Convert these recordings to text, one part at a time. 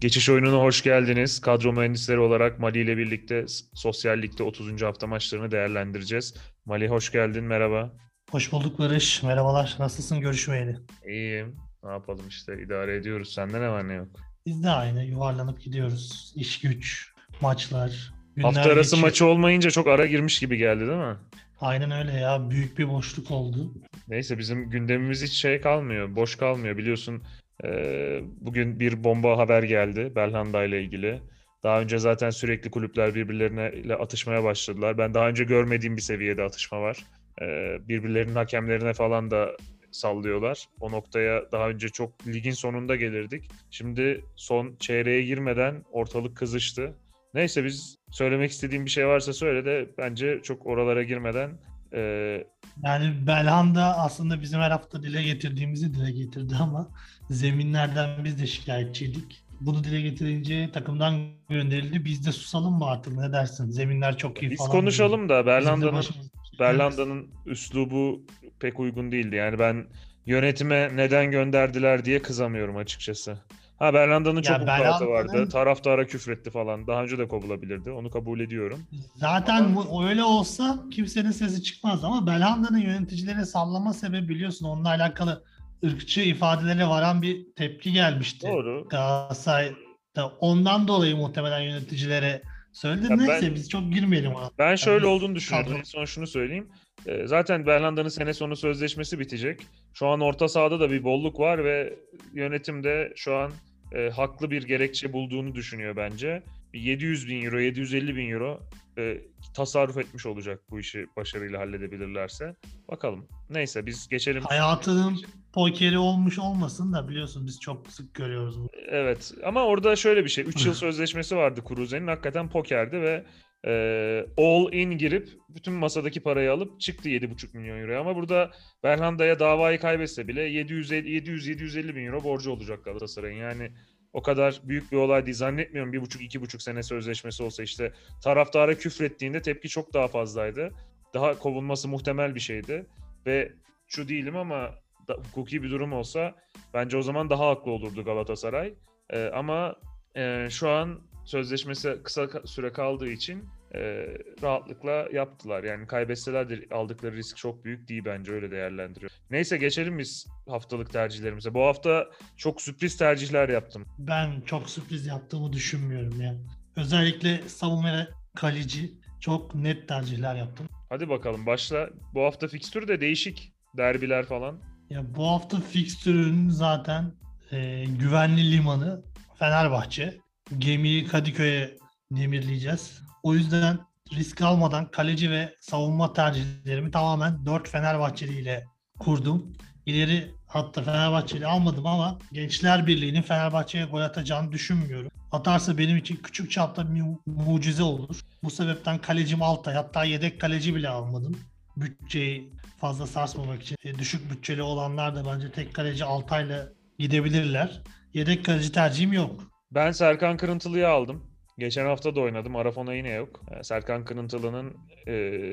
Geçiş oyununa hoş geldiniz. Kadro mühendisleri olarak Mali ile birlikte Sosyal Lig'de 30. hafta maçlarını değerlendireceğiz. Mali hoş geldin, merhaba. Hoş bulduk Barış. Merhabalar. Nasılsın görüşmeyeli? İyiyim. Ne yapalım işte idare ediyoruz. Sende ne var ne yok? Biz de aynı yuvarlanıp gidiyoruz. İş güç, maçlar, günler Hafta arası geçiyor. maçı olmayınca çok ara girmiş gibi geldi değil mi? Aynen öyle ya. Büyük bir boşluk oldu. Neyse bizim gündemimiz hiç şey kalmıyor. Boş kalmıyor. Biliyorsun bugün bir bomba haber geldi Belhanda ile ilgili. Daha önce zaten sürekli kulüpler birbirlerine atışmaya başladılar. Ben daha önce görmediğim bir seviyede atışma var. Ee, birbirlerinin hakemlerine falan da sallıyorlar. O noktaya daha önce çok ligin sonunda gelirdik. Şimdi son çeyreğe girmeden ortalık kızıştı. Neyse biz söylemek istediğim bir şey varsa söyle de bence çok oralara girmeden e... yani Belhanda aslında bizim her hafta dile getirdiğimizi dile getirdi ama zeminlerden biz de şikayetçiydik. Bunu dile getirince takımdan gönderildi. Biz de susalım mı artık ne dersin? Zeminler çok iyi Biz falan. Biz konuşalım diyor. da Berlanda'nın Berlanda'nın üslubu pek uygun değildi. Yani ben yönetime neden gönderdiler diye kızamıyorum açıkçası. Ha Berlanda'nın çok vukuatı vardı. Taraftara küfretti falan. Daha önce de kovulabilirdi. Onu kabul ediyorum. Zaten Ama... öyle olsa kimsenin sesi çıkmaz ama Belhanda'nın yöneticilere sallama sebebi biliyorsun onunla alakalı ırkçı ifadelere varan bir tepki gelmişti. Doğru. Galatasaray'da. Ondan dolayı muhtemelen yöneticilere söyledi. Neyse ben, biz çok girmeyelim ona. Ben şöyle yani, olduğunu düşünüyorum. En son şunu söyleyeyim. Ee, zaten Berlanda'nın sene sonu sözleşmesi bitecek. Şu an orta sahada da bir bolluk var ve yönetim de şu an e, haklı bir gerekçe bulduğunu düşünüyor bence. 700 bin euro, 750 bin euro e, tasarruf etmiş olacak bu işi başarıyla halledebilirlerse. Bakalım. Neyse biz geçelim. Hayatının pokeri olmuş olmasın da biliyorsun biz çok sık görüyoruz bunu. Evet ama orada şöyle bir şey. 3 yıl sözleşmesi vardı Cruze'nin. Hakikaten pokerdi ve e, all in girip bütün masadaki parayı alıp çıktı 7,5 milyon euro. Ama burada Berhanda'ya davayı kaybetse bile 700-750 bin euro borcu olacak Galatasaray'ın. Yani o kadar büyük bir olay değil. Zannetmiyorum bir buçuk iki buçuk sene sözleşmesi olsa işte taraftara küfrettiğinde tepki çok daha fazlaydı. Daha kovulması muhtemel bir şeydi. Ve şu değilim ama da, hukuki bir durum olsa bence o zaman daha haklı olurdu Galatasaray. Ee, ama e, şu an sözleşmesi kısa süre kaldığı için e, rahatlıkla yaptılar. Yani kaybetseler de aldıkları risk çok büyük değil bence öyle değerlendiriyor. Neyse geçelim biz haftalık tercihlerimize. Bu hafta çok sürpriz tercihler yaptım. Ben çok sürpriz yaptığımı düşünmüyorum ya. Özellikle savunma kaleci çok net tercihler yaptım. Hadi bakalım başla. Bu hafta fikstür de değişik. Derbiler falan. Ya bu hafta fikstürün zaten e, güvenli limanı Fenerbahçe. Gemiyi Kadıköy'e demirleyeceğiz. O yüzden risk almadan kaleci ve savunma tercihlerimi tamamen 4 Fenerbahçeli ile kurdum. İleri hatta Fenerbahçeli almadım ama Gençler Birliği'nin Fenerbahçe'ye gol atacağını düşünmüyorum. Atarsa benim için küçük çapta bir mucize olur. Bu sebepten kalecim Altay hatta yedek kaleci bile almadım. Bütçeyi fazla sarsmamak için. E, düşük bütçeli olanlar da bence tek kaleci Altay'la gidebilirler. Yedek kaleci tercihim yok. Ben Serkan Kırıntılı'yı aldım. Geçen hafta da oynadım. Arafona yine yok. Yani Serkan Kırıntılı'nın e,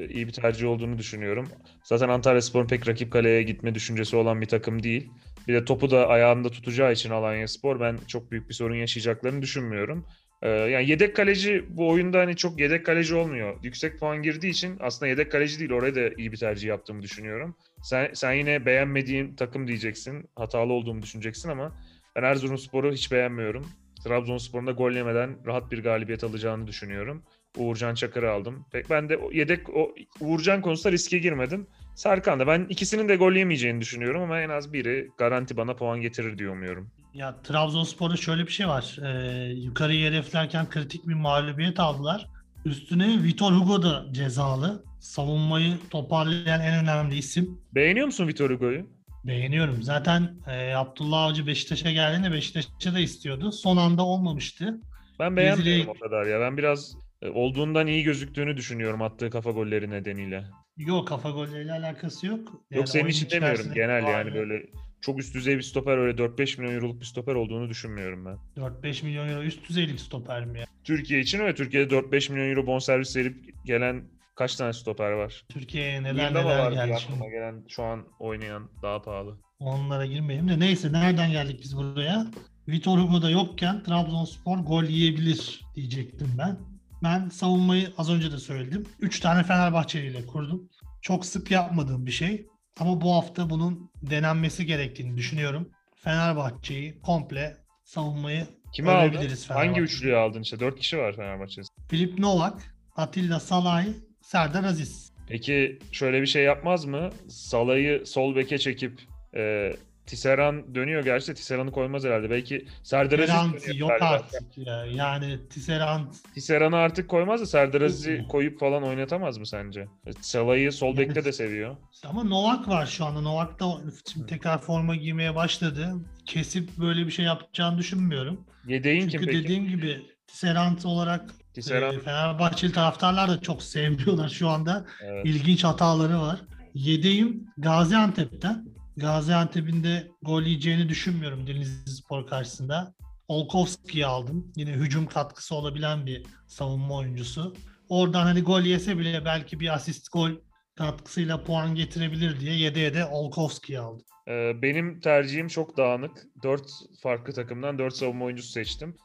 iyi bir tercih olduğunu düşünüyorum. Zaten Antalya Spor'un pek rakip kaleye gitme düşüncesi olan bir takım değil. Bir de topu da ayağında tutacağı için Alanya Spor ben çok büyük bir sorun yaşayacaklarını düşünmüyorum. E, yani yedek kaleci bu oyunda hani çok yedek kaleci olmuyor. Yüksek puan girdiği için aslında yedek kaleci değil. Oraya da iyi bir tercih yaptığımı düşünüyorum. Sen, sen yine beğenmediğin takım diyeceksin. Hatalı olduğumu düşüneceksin ama ben Erzurumspor'u hiç beğenmiyorum. Trabzonspor'un da gol yemeden rahat bir galibiyet alacağını düşünüyorum. Uğurcan Çakır'ı aldım. Pek ben de yedek o Uğurcan konusunda riske girmedim. Serkan da ben ikisinin de gol yemeyeceğini düşünüyorum ama en az biri garanti bana puan getirir diye umuyorum. Ya Trabzonspor'da şöyle bir şey var. Ee, yukarıyı hedeflerken kritik bir mağlubiyet aldılar. Üstüne Vitor Hugo da cezalı. Savunmayı toparlayan en önemli isim. Beğeniyor musun Vitor Hugo'yu? Beğeniyorum. Zaten e, Abdullah Avcı Beşiktaş'a geldiğinde Beşiktaş'a da istiyordu. Son anda olmamıştı. Ben beğenmiyorum o kadar ya. Ben biraz e, olduğundan iyi gözüktüğünü düşünüyorum attığı kafa golleri nedeniyle. Yok kafa golleriyle alakası yok. Yani yok senin için demiyorum genel yani böyle çok üst düzey bir stoper öyle 4-5 milyon euroluk bir stoper olduğunu düşünmüyorum ben. 4-5 milyon euro üst düzeylik stoper mi ya? Türkiye için öyle. Türkiye'de 4-5 milyon euro bonservis verip gelen Kaç tane stoper var? Türkiye'ye neler Yılda neler geldi aklıma gelen şu an oynayan daha pahalı. Onlara girmeyelim de neyse nereden geldik biz buraya? Vitor Hugo da yokken Trabzonspor gol yiyebilir diyecektim ben. Ben savunmayı az önce de söyledim. 3 tane Fenerbahçeli ile kurdum. Çok sık yapmadığım bir şey. Ama bu hafta bunun denenmesi gerektiğini düşünüyorum. Fenerbahçe'yi komple savunmayı Kimi aldın? Hangi üçlüyü aldın işte? Dört kişi var Fenerbahçe'de. Filip Novak, Atilla Salay, Serdar Aziz. Peki şöyle bir şey yapmaz mı? Salah'ı sol beke çekip e, Tisserand dönüyor gerçi de Tisserand'ı koymaz herhalde. Belki Serdar Aziz yok galiba. artık ya. Yani Tisserand Tisserand'ı artık koymaz da Serdar Aziz'i koyup falan oynatamaz mı sence? E, Salah'ı sol Yani- bekte de seviyor. ama Novak var şu anda. Novak da şimdi tekrar forma giymeye başladı. Kesip böyle bir şey yapacağını düşünmüyorum. Yedeğin kim Çünkü peki? dediğim gibi Tisserand olarak Tisserand e, Fenerbahçeli taraftarlar da çok sevmiyorlar şu anda. evet. İlginç hataları var. Yedeğim Gaziantep'ten. Gaziantep'in de gol yiyeceğini düşünmüyorum Denizli Spor karşısında. Olkowski'yi aldım. Yine hücum katkısı olabilen bir savunma oyuncusu. Oradan hani gol yese bile belki bir asist gol katkısıyla puan getirebilir diye yedeğe de Olkowski'yi aldım. Ee, benim tercihim çok dağınık. 4 farklı takımdan 4 savunma oyuncusu seçtim.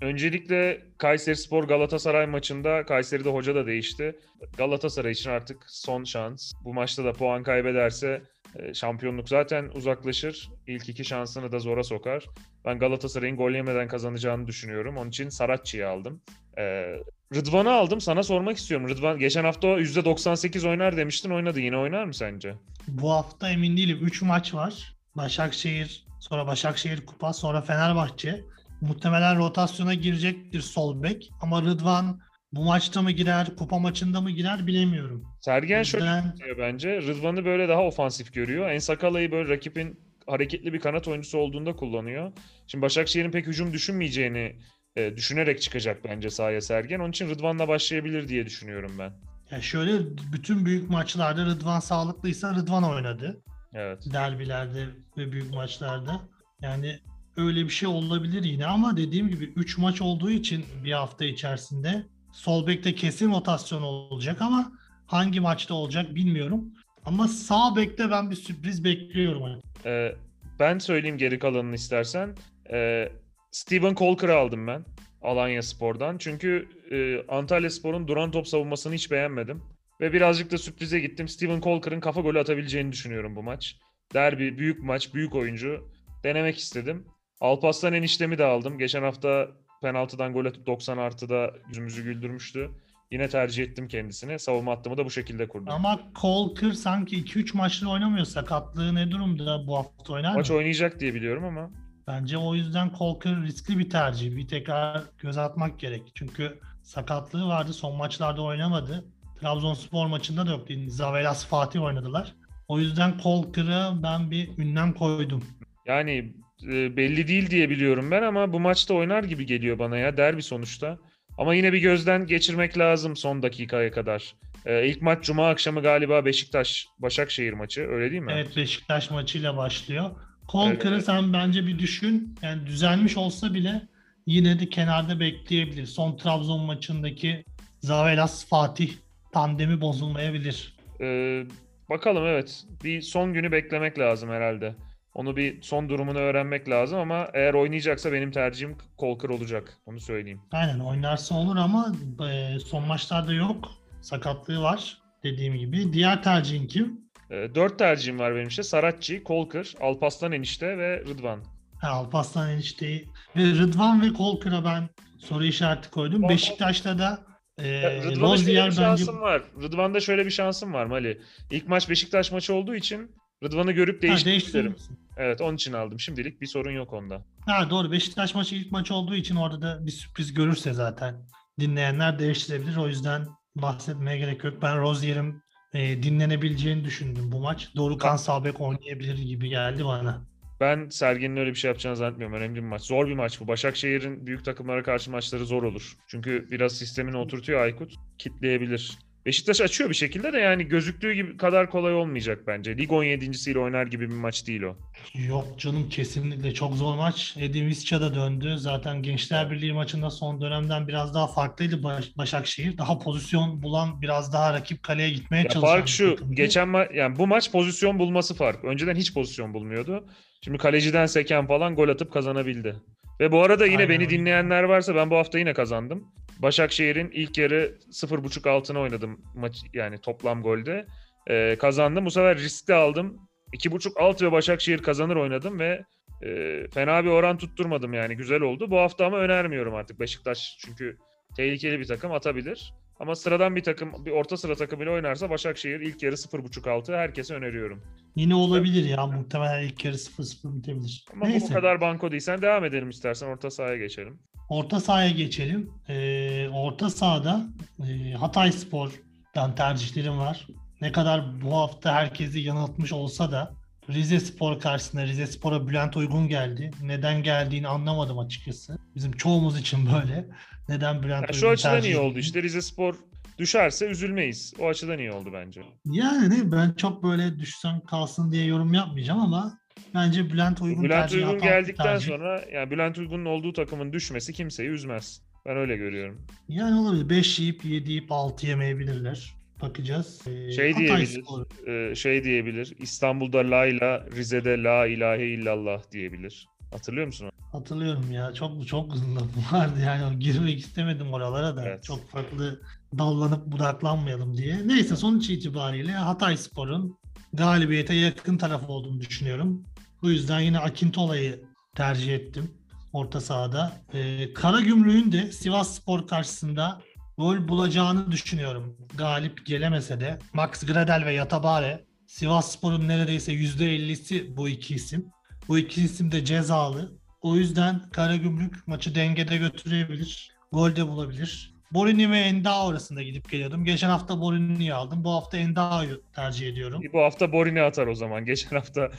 Öncelikle Kayserispor Galatasaray maçında Kayseri'de hoca da değişti. Galatasaray için artık son şans. Bu maçta da puan kaybederse e, şampiyonluk zaten uzaklaşır. İlk iki şansını da zora sokar. Ben Galatasaray'ın gol yemeden kazanacağını düşünüyorum. Onun için Saratçı'yı aldım. Ee, Rıdvan'ı aldım. Sana sormak istiyorum. Rıdvan geçen hafta %98 oynar demiştin. Oynadı. Yine oynar mı sence? Bu hafta emin değilim. 3 maç var. Başakşehir, sonra Başakşehir Kupa, sonra Fenerbahçe. Muhtemelen rotasyona girecektir sol bek. Ama Rıdvan bu maçta mı girer, kupa maçında mı girer bilemiyorum. Sergen şöyle Ben diyor bence. Rıdvan'ı böyle daha ofansif görüyor. En Sakala'yı böyle rakibin hareketli bir kanat oyuncusu olduğunda kullanıyor. Şimdi Başakşehir'in pek hücum düşünmeyeceğini e, düşünerek çıkacak bence sahaya Sergen. Onun için Rıdvan'la başlayabilir diye düşünüyorum ben. ya şöyle bütün büyük maçlarda Rıdvan sağlıklıysa Rıdvan oynadı. Evet. Derbilerde ve büyük maçlarda. Yani öyle bir şey olabilir yine ama dediğim gibi 3 maç olduğu için bir hafta içerisinde sol bekte kesin rotasyon olacak ama hangi maçta olacak bilmiyorum. Ama sağ bekte ben bir sürpriz bekliyorum. Hani. E, ben söyleyeyim geri kalanını istersen. E, Steven Colker'ı aldım ben. Alanya Spor'dan. Çünkü e, Antalya Spor'un duran top savunmasını hiç beğenmedim. Ve birazcık da sürprize gittim. Steven Colker'ın kafa golü atabileceğini düşünüyorum bu maç. Derbi, büyük maç, büyük oyuncu. Denemek istedim. Alpaslan eniştemi de aldım. Geçen hafta penaltıdan gol atıp 90 artıda yüzümüzü güldürmüştü. Yine tercih ettim kendisini. Savunma hattımı da bu şekilde kurdum. Ama Colker sanki 2-3 maçta oynamıyor. Sakatlığı ne durumda bu hafta oynar Maç mı? oynayacak diye biliyorum ama Bence o yüzden Colker riskli bir tercih. Bir tekrar göz atmak gerek. Çünkü sakatlığı vardı. Son maçlarda oynamadı. Trabzonspor maçında da yoktu. Zavelas Fatih oynadılar. O yüzden Colker'a ben bir ünlem koydum. Yani e, belli değil diye biliyorum ben ama bu maçta oynar gibi geliyor bana ya. Derbi sonuçta. Ama yine bir gözden geçirmek lazım son dakikaya kadar. E, ilk maç Cuma akşamı galiba Beşiktaş Başakşehir maçı öyle değil mi? Evet Beşiktaş maçıyla başlıyor. Colker'ı Evet. sen bence bir düşün. Yani düzelmiş olsa bile yine de kenarda bekleyebilir. Son Trabzon maçındaki Zavelas Fatih tandemi bozulmayabilir. E, bakalım evet. Bir son günü beklemek lazım herhalde. Onu bir son durumunu öğrenmek lazım ama eğer oynayacaksa benim tercihim Kolkır olacak. Onu söyleyeyim. Aynen oynarsa olur ama e, son maçlarda yok. Sakatlığı var dediğim gibi. Diğer tercihin kim? E, dört tercihim var benim işte. Saratçı, Kolkır, Alpaslan enişte ve Rıdvan. Ha, Alparslan enişteyi ve Rıdvan ve Kolkır'a ben soru işareti koydum. Kol- Beşiktaş'ta da e, Rıdvan'da şöyle bir bence şansım var. Rıdvan'da şöyle bir şansım var Mali. İlk maç Beşiktaş maçı olduğu için Rıdvan'ı görüp değiştirmek isterim. Evet onun için aldım. Şimdilik bir sorun yok onda. Ha doğru Beşiktaş maçı ilk maç olduğu için orada da bir sürpriz görürse zaten dinleyenler değiştirebilir. O yüzden bahsetmeye gerek yok. Ben Rozier'in e, dinlenebileceğini düşündüm bu maç. Dorukan Sabek oynayabilir gibi geldi bana. Ben Sergen'in öyle bir şey yapacağını zannetmiyorum. Önemli bir maç. Zor bir maç bu. Başakşehir'in büyük takımlara karşı maçları zor olur. Çünkü biraz sistemini oturtuyor Aykut. Kitleyebilir. Beşiktaş açıyor bir şekilde de yani gözüktüğü gibi kadar kolay olmayacak bence. Lig 17.siyle oynar gibi bir maç değil o. Yok canım kesinlikle çok zor maç. Edin Visca da döndü. Zaten Gençler Birliği maçında son dönemden biraz daha farklıydı Baş- Başakşehir. Daha pozisyon bulan, biraz daha rakip kaleye gitmeye Ya çalışan fark şu. takımdı. Geçen ma- yani bu maç pozisyon bulması fark. Önceden hiç pozisyon bulmuyordu. Şimdi kaleciden seken falan gol atıp kazanabildi. Ve bu arada yine Aynen beni dinleyenler varsa ben bu hafta yine kazandım. Başakşehir'in ilk yarı 0.5 altına oynadım maç yani toplam golde. Ee, kazandım. Bu sefer riskli aldım. 2.5 alt ve Başakşehir kazanır oynadım ve e, fena bir oran tutturmadım yani güzel oldu. Bu hafta ama önermiyorum artık Beşiktaş çünkü tehlikeli bir takım atabilir. Ama sıradan bir takım, bir orta sıra takımıyla oynarsa Başakşehir ilk yarı 0.5 altı herkese öneriyorum. Yine olabilir ya. Muhtemelen ilk yarı 0-0 bitebilir. Ama bu Neyse. kadar banko değilsen devam edelim istersen orta sahaya geçelim. Orta sahaya geçelim. Ee, orta sahada e, Hatay Spor'dan tercihlerim var. Ne kadar bu hafta herkesi yanıltmış olsa da Rize Spor karşısında Rize Spor'a Bülent Uygun geldi. Neden geldiğini anlamadım açıkçası. Bizim çoğumuz için böyle. Neden Bülent Yani Uygun şu açıdan iyi oldu işte Rize Spor düşerse üzülmeyiz. O açıdan iyi oldu bence. Yani ben çok böyle düşsen kalsın diye yorum yapmayacağım ama bence Bülent Uygun Bülent Uygun geldikten tercih. sonra yani Bülent Uygun'un olduğu takımın düşmesi kimseyi üzmez. Ben öyle görüyorum. Yani olabilir. 5 yiyip 7 yiyip 6 yemeyebilirler. Bakacağız. Ee, Şey Hatay diyebilir. Spor. e, şey diyebilir. İstanbul'da la ila, Rize'de la ilahe illallah diyebilir. Hatırlıyor musun? Hatırlıyorum ya. Çok çok lafı vardı yani. Girmek istemedim oralara da. Evet. Çok farklı dallanıp budaklanmayalım diye. Neyse sonuç itibariyle Hatay Spor'un galibiyete yakın taraf olduğunu düşünüyorum. Bu yüzden yine Akintola'yı tercih ettim orta sahada. Ee, Karagümrük'ün de Sivas Spor karşısında gol bulacağını düşünüyorum. Galip gelemese de Max Gradel ve Yatabare Sivas Spor'un neredeyse %50'si bu iki isim. Bu iki isim de cezalı. O yüzden Karagümrük maçı dengede götürebilir. Gol de bulabilir. Borini ve Endao arasında gidip geliyordum. Geçen hafta Borini'yi aldım. Bu hafta Endao'yu tercih ediyorum. Bu hafta Borini atar o zaman. Geçen hafta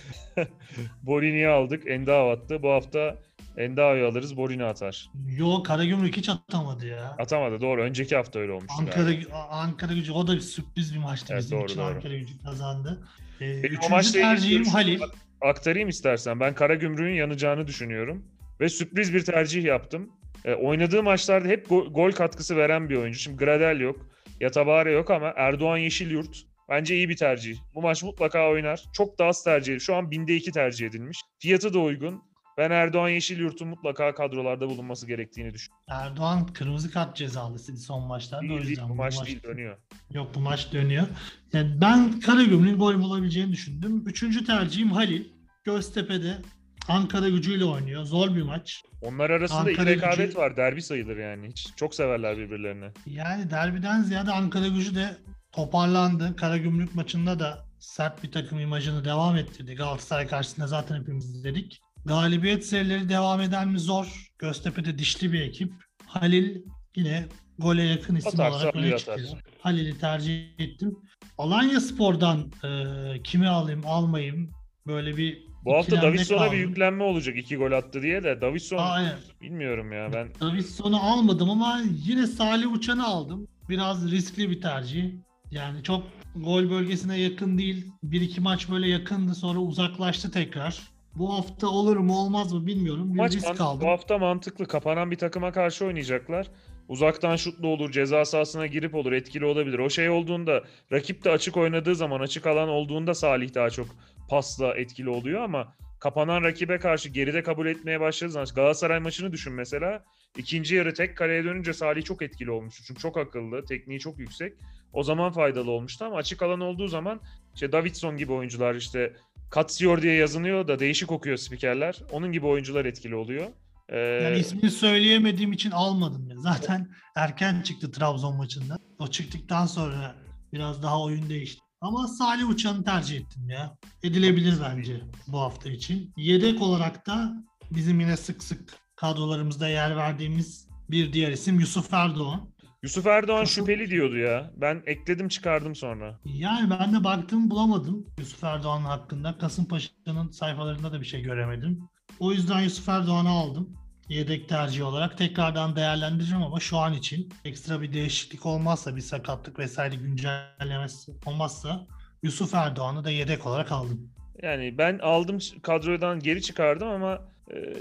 Borini'yi aldık. Endao attı. Bu hafta Endao'yu alırız. Borini atar. Yo Karagümrük hiç atamadı ya. Atamadı. Doğru. Önceki hafta öyle olmuştu. Ankara galiba. Ankara gücü o da bir sürpriz bir maçtı Evet, bizim doğru, için. doğru. Ankara gücü kazandı. Ee, Benim üçüncü tercihim Halil. aktarayım istersen. Ben Karagümrük'ün yanacağını düşünüyorum. Ve sürpriz bir tercih yaptım. E, oynadığı maçlarda hep go- gol katkısı veren bir oyuncu. Şimdi Gradel yok. Yatabare yok ama Erdoğan Yeşilyurt bence iyi bir tercih. Bu maç mutlaka oynar. Çok da az tercih edilmiş. Şu an binde iki tercih edilmiş. Fiyatı da uygun. Ben Erdoğan Yeşilyurt'un mutlaka kadrolarda bulunması gerektiğini düşünüyorum. Erdoğan kırmızı kart cezalısıydı son maçlarda. o Değil, bu maç değil dönüyor. Yok bu maç dönüyor. Yani ben Karagümrük'ün gol bulabileceğini düşündüm. Üçüncü tercihim Halil. Göztepe'de Ankara gücüyle oynuyor. Zor bir maç. Onlar arasında Ankara iyi rekabet gücü- var. Derbi sayılır yani. Hiç, çok severler birbirlerini. Yani derbiden ziyade Ankara gücü de toparlandı. Karagümrük maçında da sert bir takım imajını devam ettirdi. Galatasaray karşısında zaten hepimiz izledik. Galibiyet serileri devam eder mi zor. Göztepe'de dişli bir ekip. Halil yine gole yakın isim Atarsa olarak öne çıkıyor. atar. Halil'i tercih ettim. Alanya Spor'dan e, kimi alayım almayayım böyle bir Bu hafta Davidson'a bir yüklenme olacak. iki gol attı diye de. Davidson Aynen. bilmiyorum ya ben. Davidson'u almadım ama yine Salih Uçan'ı aldım. Biraz riskli bir tercih. Yani çok gol bölgesine yakın değil. Bir iki maç böyle yakındı sonra uzaklaştı tekrar. Bu hafta olur mu olmaz mı bilmiyorum. Bir Maç risk aldım. bu hafta mantıklı. Kapanan bir takıma karşı oynayacaklar. Uzaktan şutlu olur, ceza sahasına girip olur, etkili olabilir. O şey olduğunda, rakip de açık oynadığı zaman, açık alan olduğunda Salih daha çok pasla etkili oluyor ama kapanan rakibe karşı geride kabul etmeye başladığı zaman Galatasaray maçını düşün mesela. İkinci yarı tek kaleye dönünce Salih çok etkili olmuştu. Çünkü çok akıllı, tekniği çok yüksek. O zaman faydalı olmuştu ama açık alan olduğu zaman işte Davidson gibi oyuncular işte Katsiyor diye yazınıyor da değişik okuyor spikerler. Onun gibi oyuncular etkili oluyor. Ee, Yani ismini söyleyemediğim için almadım. Ya. Zaten erken çıktı Trabzon maçında. O çıktıktan sonra biraz daha oyun değişti. Ama Salih Uçan'ı tercih ettim ya. Edilebilir bence bu hafta için. Yedek olarak da bizim yine sık sık kadrolarımızda yer verdiğimiz bir diğer isim Yusuf Erdoğan. Yusuf Erdoğan Kasım- şüpheli diyordu ya. Ben ekledim çıkardım sonra. Yani ben de baktım bulamadım Yusuf Erdoğan hakkında. Kasımpaşa'nın sayfalarında da bir şey göremedim. O yüzden Yusuf Erdoğan'ı aldım. yedek tercihi olarak tekrardan değerlendireceğim ama şu an için ekstra bir değişiklik olmazsa bir sakatlık vesaire güncellemesi olmazsa Yusuf Erdoğan'ı da yedek olarak aldım. Yani ben aldım kadrodan geri çıkardım ama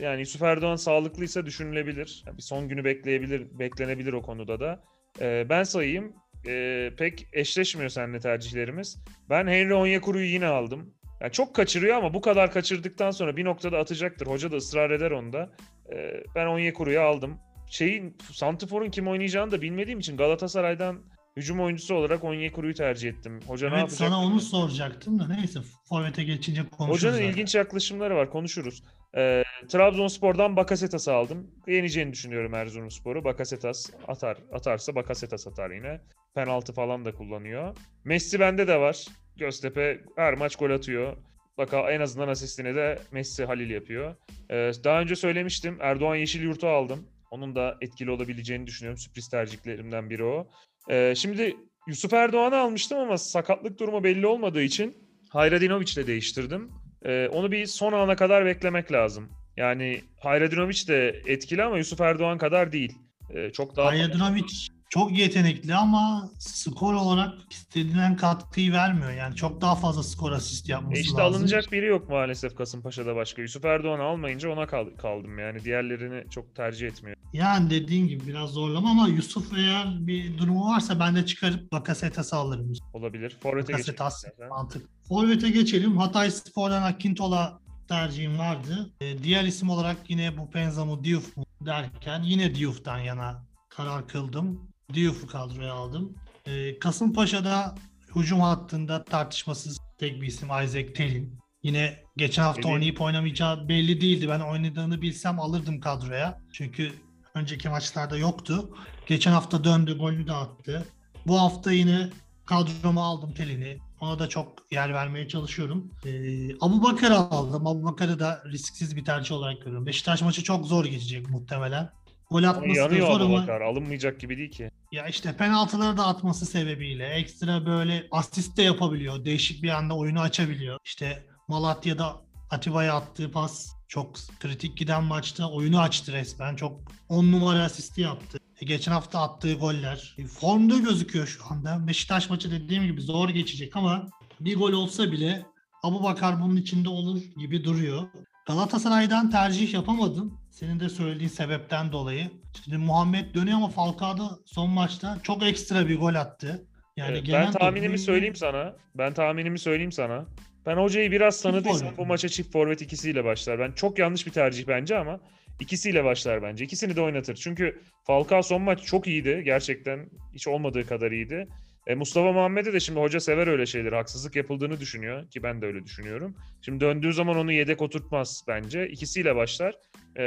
yani Yusuf Erdoğan sağlıklıysa düşünülebilir. Yani bir son günü bekleyebilir, beklenebilir o konuda da. E, ben sayayım. E, pek eşleşmiyor seninle tercihlerimiz. Ben Henry Onyekuru'yu yine aldım. Yani çok kaçırıyor ama bu kadar kaçırdıktan sonra bir noktada atacaktır. Hoca da ısrar eder onda. E, ben Onyekuru'yu aldım. Şeyin Santifor'un kim oynayacağını da bilmediğim için Galatasaray'dan hücum oyuncusu olarak Onyekuru'yu tercih ettim. Hoca ne Evet yapacak? sana onu soracaktım da neyse Forvet'e geçince konuşuruz. Hocanın zaten. ilginç yaklaşımları var konuşuruz. Ee, Trabzonspor'dan Bakasetas'ı aldım. Yeneceğini düşünüyorum Erzurumspor'u. Bakasetas atar. Atarsa Bakasetas atar yine. Penaltı falan da kullanıyor. Messi bende de var. Göztepe her maç gol atıyor. Baka en azından asistini de Messi Halil yapıyor. Ee, daha önce söylemiştim. Erdoğan Yeşilyurt'u aldım. Onun da etkili olabileceğini düşünüyorum. Sürpriz tercihlerimden biri o. Ee, şimdi Yusuf Erdoğan'ı almıştım ama sakatlık durumu belli olmadığı için Hayradinovic ile değiştirdim. Ee, onu bir son ana kadar beklemek lazım. Yani Hayradinovic de etkili ama Yusuf Erdoğan kadar değil. Ee, çok daha Hayadinovic çok yetenekli ama skor olarak istenilen katkıyı vermiyor. Yani çok daha fazla skor asist yapması E işte lazım. alınacak biri yok maalesef Kasımpaşa'da başka. Yusuf Erdoğan'ı almayınca ona kal- kaldım yani. Diğerlerini çok tercih etmiyor. Yani dediğin gibi biraz zorlama ama Yusuf eğer bir durumu varsa ben de çıkarıp Bakasetas'ı alırım. Olabilir. Forvet'e geçelim. Bakasetas istersen. mantık. Forvet'e geçelim. Hatay Spor'dan Akintola tercihim vardı. Ee, diğer isim olarak yine bu Penza mı Diouf mu derken yine Diouf'tan yana karar kıldım. Diouf'u kadroya aldım. Ee, Kasımpaşa'da hücum hattında tartışmasız tek bir isim Isaac Telin. Yine geçen hafta Telin. oynayıp oynamayacağı belli değildi. Ben oynadığını bilsem alırdım kadroya. Çünkü önceki maçlarda yoktu. Geçen hafta döndü, golünü de attı. Bu hafta yine kadroma aldım Telin'i. Ona da çok yer vermeye çalışıyorum. Ee, Abu Bakar'ı aldım. Abu Bakar'ı da risksiz bir tercih olarak görüyorum. Beşiktaş maçı çok zor geçecek muhtemelen. Gol atması da zor ama Abubakar. Alınmayacak gibi değil ki. ya işte penaltıları da atması sebebiyle ekstra böyle asist de yapabiliyor. Değişik bir anda oyunu açabiliyor. İşte Malatya'da Atiba'ya attığı pas çok kritik giden maçta oyunu açtı resmen. Çok 10 numara asisti yaptı. E, geçen hafta attığı goller. E, formda gözüküyor şu anda. Beşiktaş maçı dediğim gibi zor geçecek ama bir gol olsa bile Abu Bakar bunun içinde olur gibi duruyor. Galatasaray'dan tercih yapamadım. Senin de söylediğin sebepten dolayı. Şimdi Muhammed dönüyor ama Falcao son maçta çok ekstra bir gol attı. Yani Evet, ben tahminimi topu- söyleyeyim sana. Ben tahminimi söyleyeyim sana. Ben hocayı biraz tanıdıysam bu maça çift forvet ikisiyle başlar. Ben çok yanlış bir tercih bence ama ikisiyle başlar bence. İkisini de oynatır. Çünkü Falcao son maç çok iyiydi. Gerçekten hiç olmadığı kadar iyiydi. E, Mustafa Muhammed'e de şimdi hoca sever öyle şeyleri. Haksızlık yapıldığını düşünüyor ki ben de öyle düşünüyorum. Şimdi döndüğü zaman onu yedek oturtmaz bence. İkisiyle başlar. E,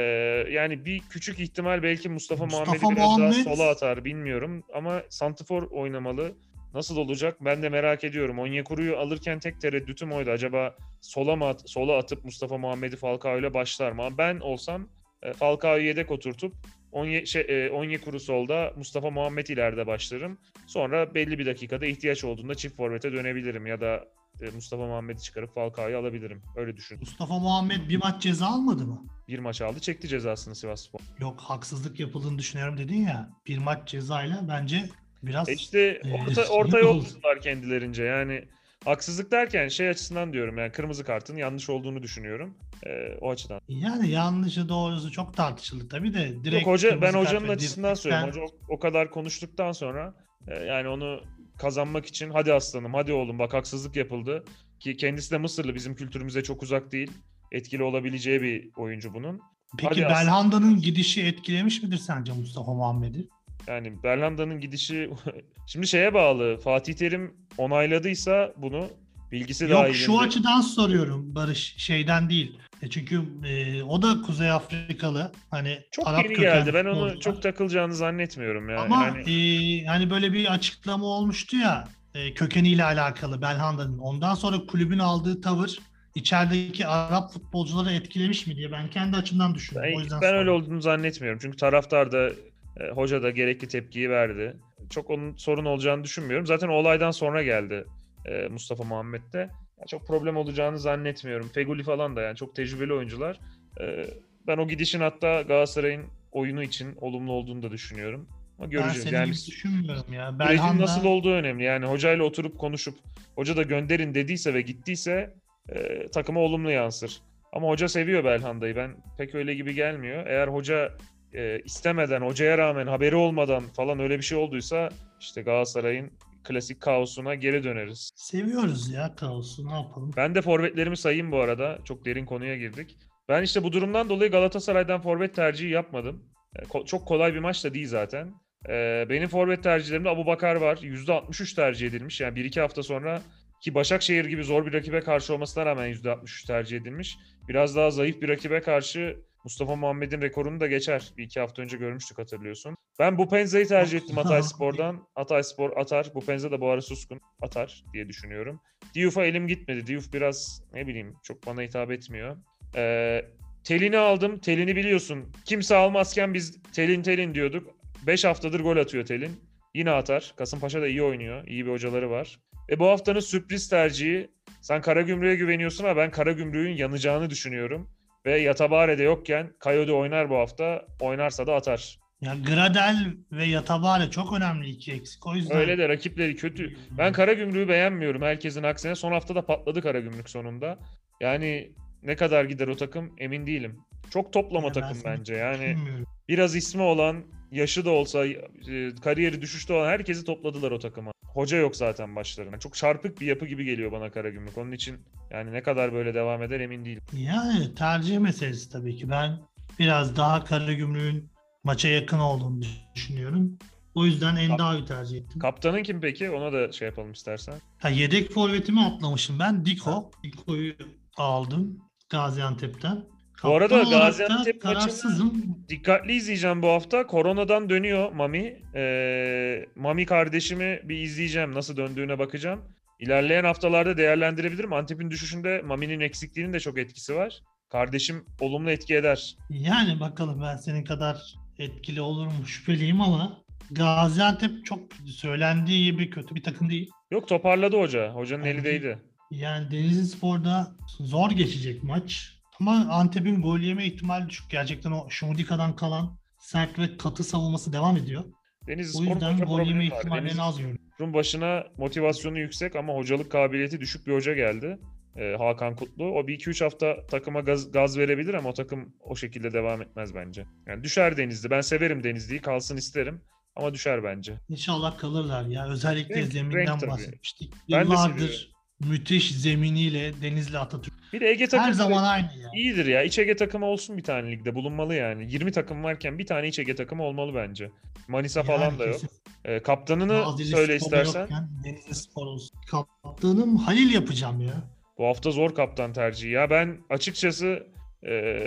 yani bir küçük ihtimal belki Mustafa, Mustafa Muhammed'i biraz Muhammed- daha sola atar bilmiyorum. Ama Santifor oynamalı. Nasıl olacak ben de merak ediyorum. Onyekuru'yu alırken tek tereddütüm oydu. Acaba sola mı at- sola atıp Mustafa Muhammed'i Falcao ile başlar mı? Ben olsam e, Falcao'yu yedek oturtup Onye, şey, e, Onyekuru solda Mustafa Muhammed ileride başlarım. Sonra belli bir dakikada ihtiyaç olduğunda çift forvete dönebilirim ya da e, Mustafa Muhammed'i çıkarıp Falcao'yu alabilirim. Öyle düşün. Mustafa Muhammed bir maç ceza almadı mı? Bir maç aldı çekti cezasını Sivasspor. Yok haksızlık yapıldığını düşünüyorum dedin ya. Bir maç cezayla bence biraz E işte orta, iyi orta oldu. yol kendilerince yani haksızlık derken şey açısından diyorum yani kırmızı kartın yanlış olduğunu düşünüyorum Ee, o açıdan. yani yanlışı doğrusu çok tartışıldı tabii de direkt Yok hoca ben hocanın açısından söylüyorum. Hoca o, o kadar konuştuktan sonra e, yani onu kazanmak için hadi aslanım hadi oğlum bak haksızlık yapıldı ki kendisi de Mısırlı bizim kültürümüze çok uzak değil. Etkili olabileceği bir oyuncu bunun. Peki Hadi. Belhanda'nın gidişi etkilemiş midir sence Mustafa Muhammed'i? Yani Berlanda'nın gidişi şimdi şeye bağlı. Fatih Terim onayladıysa bunu bilgisi Yok dahilinde. şu açıdan soruyorum Barış şeyden değil. E çünkü e, o da Kuzey Afrikalı. Hani Çok Arap yeni geldi. Ben onu futbolcular. çok takılacağını zannetmiyorum ya. Ama yani, e, hani böyle bir açıklama olmuştu ya e, kökeniyle alakalı Belhanda'nın. Ondan sonra kulübün aldığı tavır içerideki Arap futbolcuları etkilemiş mi diye ben kendi açımdan düşündüm. ben, o yüzden ben öyle olduğunu zannetmiyorum. Çünkü taraftar da e, hoca da gerekli tepkiyi verdi. Çok onun sorun olacağını düşünmüyorum. Zaten o olaydan sonra geldi e, Mustafa Muhammed'de. Yani çok problem olacağını zannetmiyorum. Feguli falan da yani çok tecrübeli oyuncular. E, Ben o gidişin hatta Galatasaray'ın oyunu için olumlu olduğunu da düşünüyorum. Ama Ben göreceğiz. senin Yani gibi düşünmüyorum ya. Belhanda nasıl olduğu önemli. Yani hocayla oturup konuşup hoca da gönderin dediyse ve gittiyse e, takıma olumlu yansır. Ama hoca seviyor Belhanda'yı. Ben pek öyle gibi gelmiyor. Eğer hoca e, istemeden, hocaya rağmen haberi olmadan falan öyle bir şey olduysa işte Galatasaray'ın klasik kaosuna geri döneriz. seviyoruz ya kaosu ne yapalım. Ben de forvetlerimi sayayım bu arada. Çok derin konuya girdik. Ben işte bu durumdan dolayı Galatasaray'dan forvet tercihi yapmadım. E, ko- Çok kolay bir maç da değil zaten. E, Benim forvet tercihlerimde Abu Bakar var. %63 tercih edilmiş. Yani 1-2 hafta sonra ki Başakşehir gibi zor bir rakibe karşı olmasına rağmen %63 tercih edilmiş. Biraz daha zayıf bir rakibe karşı Mustafa Muhammed'in rekorunu da geçer. Bir iki hafta önce görmüştük hatırlıyorsun. Ben bu Penza'yı tercih ettim Hatay Spor'dan. Hatay Spor atar. Bu Penza da bu ara suskun atar diye düşünüyorum. Diouf'a elim gitmedi. Diouf biraz ne bileyim çok bana hitap etmiyor. Ee, telini aldım. Telini biliyorsun. Kimse almazken biz telin telin diyorduk. 5 haftadır gol atıyor Telin. Yine atar. Kasımpaşa da iyi oynuyor. İyi bir hocaları var. Ve bu haftanın sürpriz tercihi sen Karagümrük'e güveniyorsun ama ben Karagümrük'ün yanacağını düşünüyorum. Ve Yatabare de yokken Kayode oynar bu hafta. Oynarsa da atar. Ya Gradel ve Yatabare çok önemli iki eksik. O yüzden Öyle de rakipleri kötü. Ben Karagümrük'ü beğenmiyorum herkesin aksine. Son hafta da patladı Karagümrük sonunda. Yani ne kadar gider o takım emin değilim. Çok toplama Ya takım bence. Yani Bilmiyorum. biraz ismi olan, yaşı da olsa, e, kariyeri düşüşte olan herkesi topladılar o takıma. Hoca yok zaten başlarına. Çok çarpık bir yapı gibi geliyor bana Karagümrük. Onun için yani ne kadar böyle devam eder emin değilim. Yani tercih meselesi tabii ki. Ben biraz daha Karagümrük'ün maça yakın olduğunu düşünüyorum. O yüzden Endavi tercih ettim. Kaptanın kim peki? Ona da şey yapalım istersen. Ha, yedek forvetimi atlamışım ben. Diko. Diko'yu aldım Gaziantep'ten. Bu arada Gaziantep maçını-. Dikkatli izleyeceğim bu hafta. Koronadan dönüyor Mami. Ee, Mami kardeşimi bir izleyeceğim. Nasıl döndüğüne bakacağım. İlerleyen haftalarda değerlendirebilirim. Antep'in düşüşünde Mami'nin eksikliğinin de çok etkisi var. Kardeşim olumlu etki eder. Yani bakalım ben senin kadar etkili olur mu şüpheliyim ama Gaziantep çok söylendiği gibi kötü bir takım değil. Yok toparladı hoca. Hocanın eli Bence- değdi. Yani Denizli Spor'da zor geçecek maç. Ama Antep'in gol yeme ihtimali düşük. Gerçekten o Şumudika'dan kalan sert ve katı savunması devam ediyor. Deniz O yüzden gol yeme ihtimalini az görüyorum. Spor'un başına motivasyonu yüksek ama hocalık kabiliyeti düşük bir hoca geldi. Ee, Hakan Kutlu. O bir iki üç hafta takıma gaz, gaz verebilir ama o takım o şekilde devam etmez bence. Yani düşer Denizli. Ben severim Denizli'yi. Kalsın isterim. Ama düşer bence. İnşallah kalırlar ya. Özellikle Renk- renk zeminden tabii. bahsetmiştik. Yıllardır. Müthiş zeminiyle Denizli Atatürk. Bir de Ege takımı Her zaman aynı ya. iyidir ya. İç Ege takımı olsun bir tane ligde. Bulunmalı yani. 20 takım varken bir tane İç Ege takımı olmalı bence. Manisa falan Yani da yok. kesin. Ee, kaptanını Nazilli söyle istersen. yokken Denizli Spor olsun. Kaptanım Halil yapacağım ya. Bu hafta zor kaptan tercihi. Ya ben açıkçası e,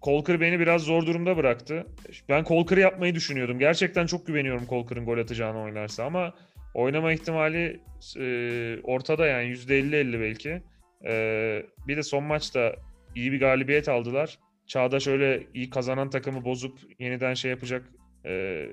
Kolkır beni biraz zor durumda bıraktı. Ben Kolkır'ı yapmayı düşünüyordum. Gerçekten çok güveniyorum Kolkır'ın gol atacağını oynarsa ama oynama ihtimali e, ortada yani %50-50 belki. E, bir de son maçta iyi bir galibiyet aldılar. Çağdaş öyle iyi kazanan takımı bozup yeniden şey yapacak e,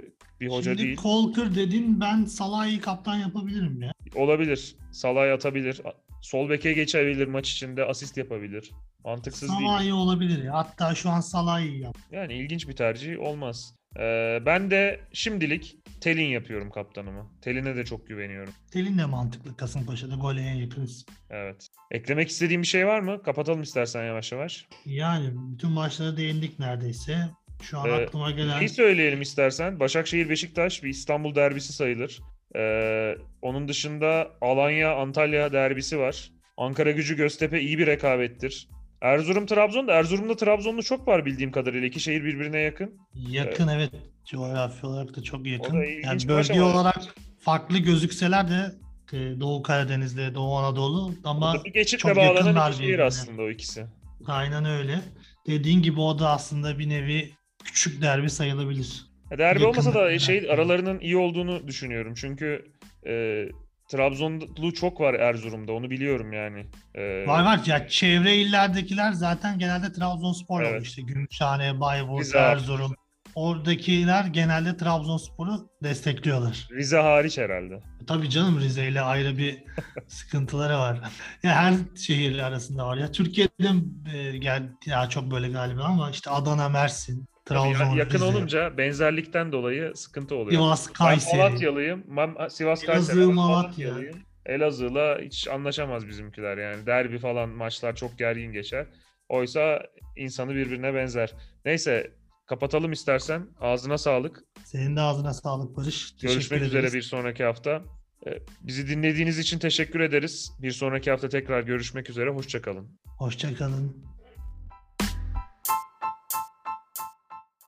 bir hoca Şimdi değil. Kolkır dedin ben Salah'ı kaptan yapabilirim ya. Olabilir. Salah'ı atabilir. Sol beke geçebilir maç içinde. Asist yapabilir. Mantıksız değil. Salah'ı olabilir. Hatta şu an Salah'ı yap. Yani ilginç bir tercih olmaz. Ee, ben de şimdilik Telin yapıyorum kaptanımı. Telin'e de çok güveniyorum. Telin de mantıklı Kasımpaşa'da gole en yakın isim. Evet. Eklemek istediğim bir şey var mı? Kapatalım istersen yavaş yavaş. Yani bütün maçlara değindik neredeyse. Şu an Ee, aklıma gelen Neyi söyleyelim istersen? Başakşehir Beşiktaş bir İstanbul derbisi sayılır. Ee, onun dışında Alanya Antalya derbisi var. Ankara Gücü Göztepe iyi bir rekabettir. Erzurum Trabzon da Erzurum'da Trabzonlu çok var bildiğim kadarıyla. İki şehir birbirine yakın. yakın evet. Coğrafya olarak da çok yakın. Da Yani bölge olarak farklı gözükseler de e, Doğu Karadeniz'de, Doğu Anadolu ama Bir geçitle çok bağlanan iki şehir aslında o ikisi. aynen öyle. Dediğin gibi o da aslında bir nevi küçük derbi sayılabilir. Derbi olmasa da şey aralarının iyi olduğunu düşünüyorum. Çünkü e, Trabzonlu çok var Erzurum'da. Onu biliyorum yani. E, Var var ya çevre illerdekiler zaten genelde Trabzonspor Evet. işte Gümüşhane, Bayburt, Rize. Erzurum. oradakiler genelde Trabzonspor'u destekliyorlar. Rize hariç herhalde. Tabii canım Rize ile ayrı bir sıkıntıları var. ya her şehir arasında var ya. Türkiye'de e, gel ya çok böyle galiba ama işte Adana, Mersin, Trabzon, yakın Rize, olunca benzerlikten dolayı sıkıntı oluyor. Sivas, Ben Kayseri. Malatyalıyım. Ben Sivas Elazığ, Kayseri. ben Malatya. Malatyalıyım. Elazığ'la hiç anlaşamaz bizimkiler yani. Derbi falan maçlar çok gergin geçer. Oysa insanı birbirine benzer. Neyse kapatalım istersen. Ağzına sağlık. Senin de ağzına sağlık Barış. Teşekkür Görüşmek üzere ederiz. bir sonraki hafta. Ee, Bizi dinlediğiniz için teşekkür ederiz. Bir sonraki hafta tekrar görüşmek üzere. Hoşçakalın. Hoşça kalın.